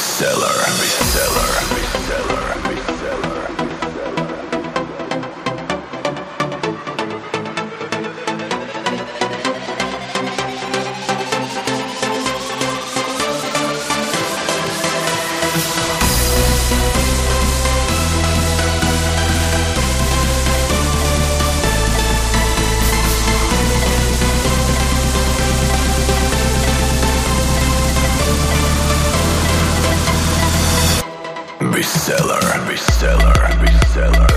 Reseller, reseller, reseller, Reseller, reseller, reseller.